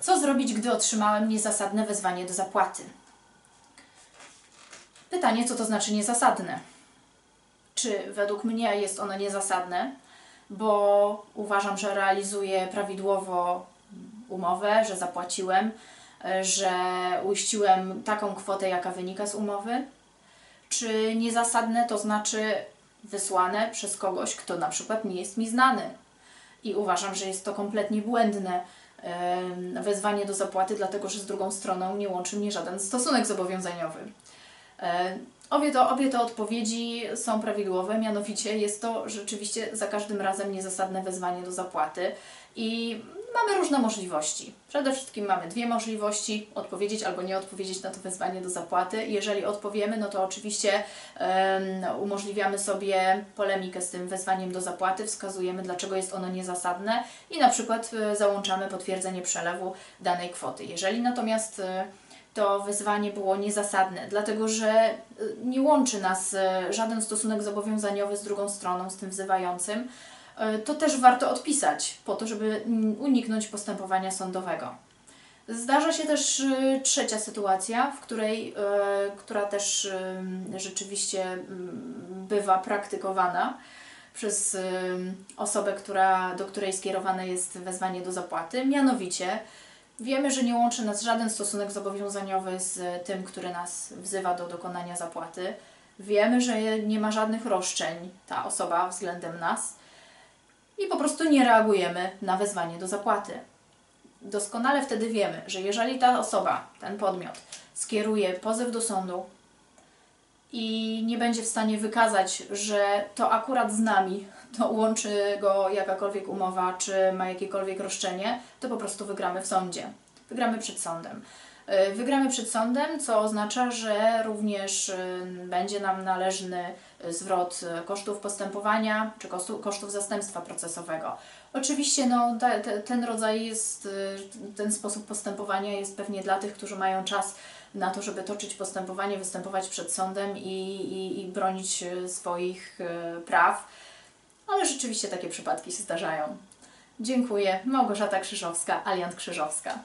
Co zrobić, gdy otrzymałem niezasadne wezwanie do zapłaty? Pytanie, co to znaczy niezasadne? Czy według mnie jest ono niezasadne, bo uważam, że realizuję prawidłowo umowę, że zapłaciłem, że uiściłem taką kwotę, jaka wynika z umowy? Czy niezasadne to znaczy wysłane przez kogoś, kto na przykład nie jest mi znany? I uważam, że jest to kompletnie błędne wezwanie do zapłaty, dlatego że z drugą stroną nie łączy mnie żaden stosunek zobowiązaniowy. E, Obie to, obie te odpowiedzi są prawidłowe, mianowicie jest to rzeczywiście za każdym razem niezasadne wezwanie do zapłaty i mamy różne możliwości. Przede wszystkim mamy dwie możliwości: odpowiedzieć albo nie odpowiedzieć na to wezwanie do zapłaty. Jeżeli odpowiemy, no to oczywiście em, umożliwiamy sobie polemikę z tym wezwaniem do zapłaty, wskazujemy, dlaczego jest ono niezasadne i na przykład e, załączamy potwierdzenie przelewu danej kwoty. Jeżeli natomiast e, to wyzwanie było niezasadne, dlatego że y, nie łączy nas żaden stosunek zobowiązaniowy z drugą stroną, z tym wzywającym, to też warto odpisać, po to, żeby uniknąć postępowania sądowego. Zdarza się też y, trzecia sytuacja, w której, y, która też y, rzeczywiście mm, bywa praktykowana przez y, osobę, która, do której skierowane jest wezwanie do zapłaty, mianowicie Wiemy, że nie łączy nas żaden stosunek zobowiązaniowy z tym, który nas wzywa do dokonania zapłaty. Wiemy, że nie ma żadnych roszczeń ta osoba względem nas i po prostu nie reagujemy na wezwanie do zapłaty. Doskonale wtedy wiemy, że jeżeli ta osoba, ten podmiot, skieruje pozew do sądu i nie będzie w stanie wykazać, że to akurat z nami, to łączy go jakakolwiek umowa, czy ma jakiekolwiek roszczenie, to po prostu wygramy w sądzie. Wygramy przed sądem. Yy, Wygramy przed sądem, co oznacza, że również yy, będzie nam należny yy, zwrot kosztów postępowania czy kosztów zastępstwa procesowego. Oczywiście no, te, te, ten rodzaj jest, ten sposób postępowania jest pewnie dla tych, którzy mają czas na to, żeby toczyć postępowanie, występować przed sądem i, i, i bronić swoich praw, ale rzeczywiście takie przypadki się zdarzają. Dziękuję. Małgorzata Krzyżowska, Aliant Krzyżowska.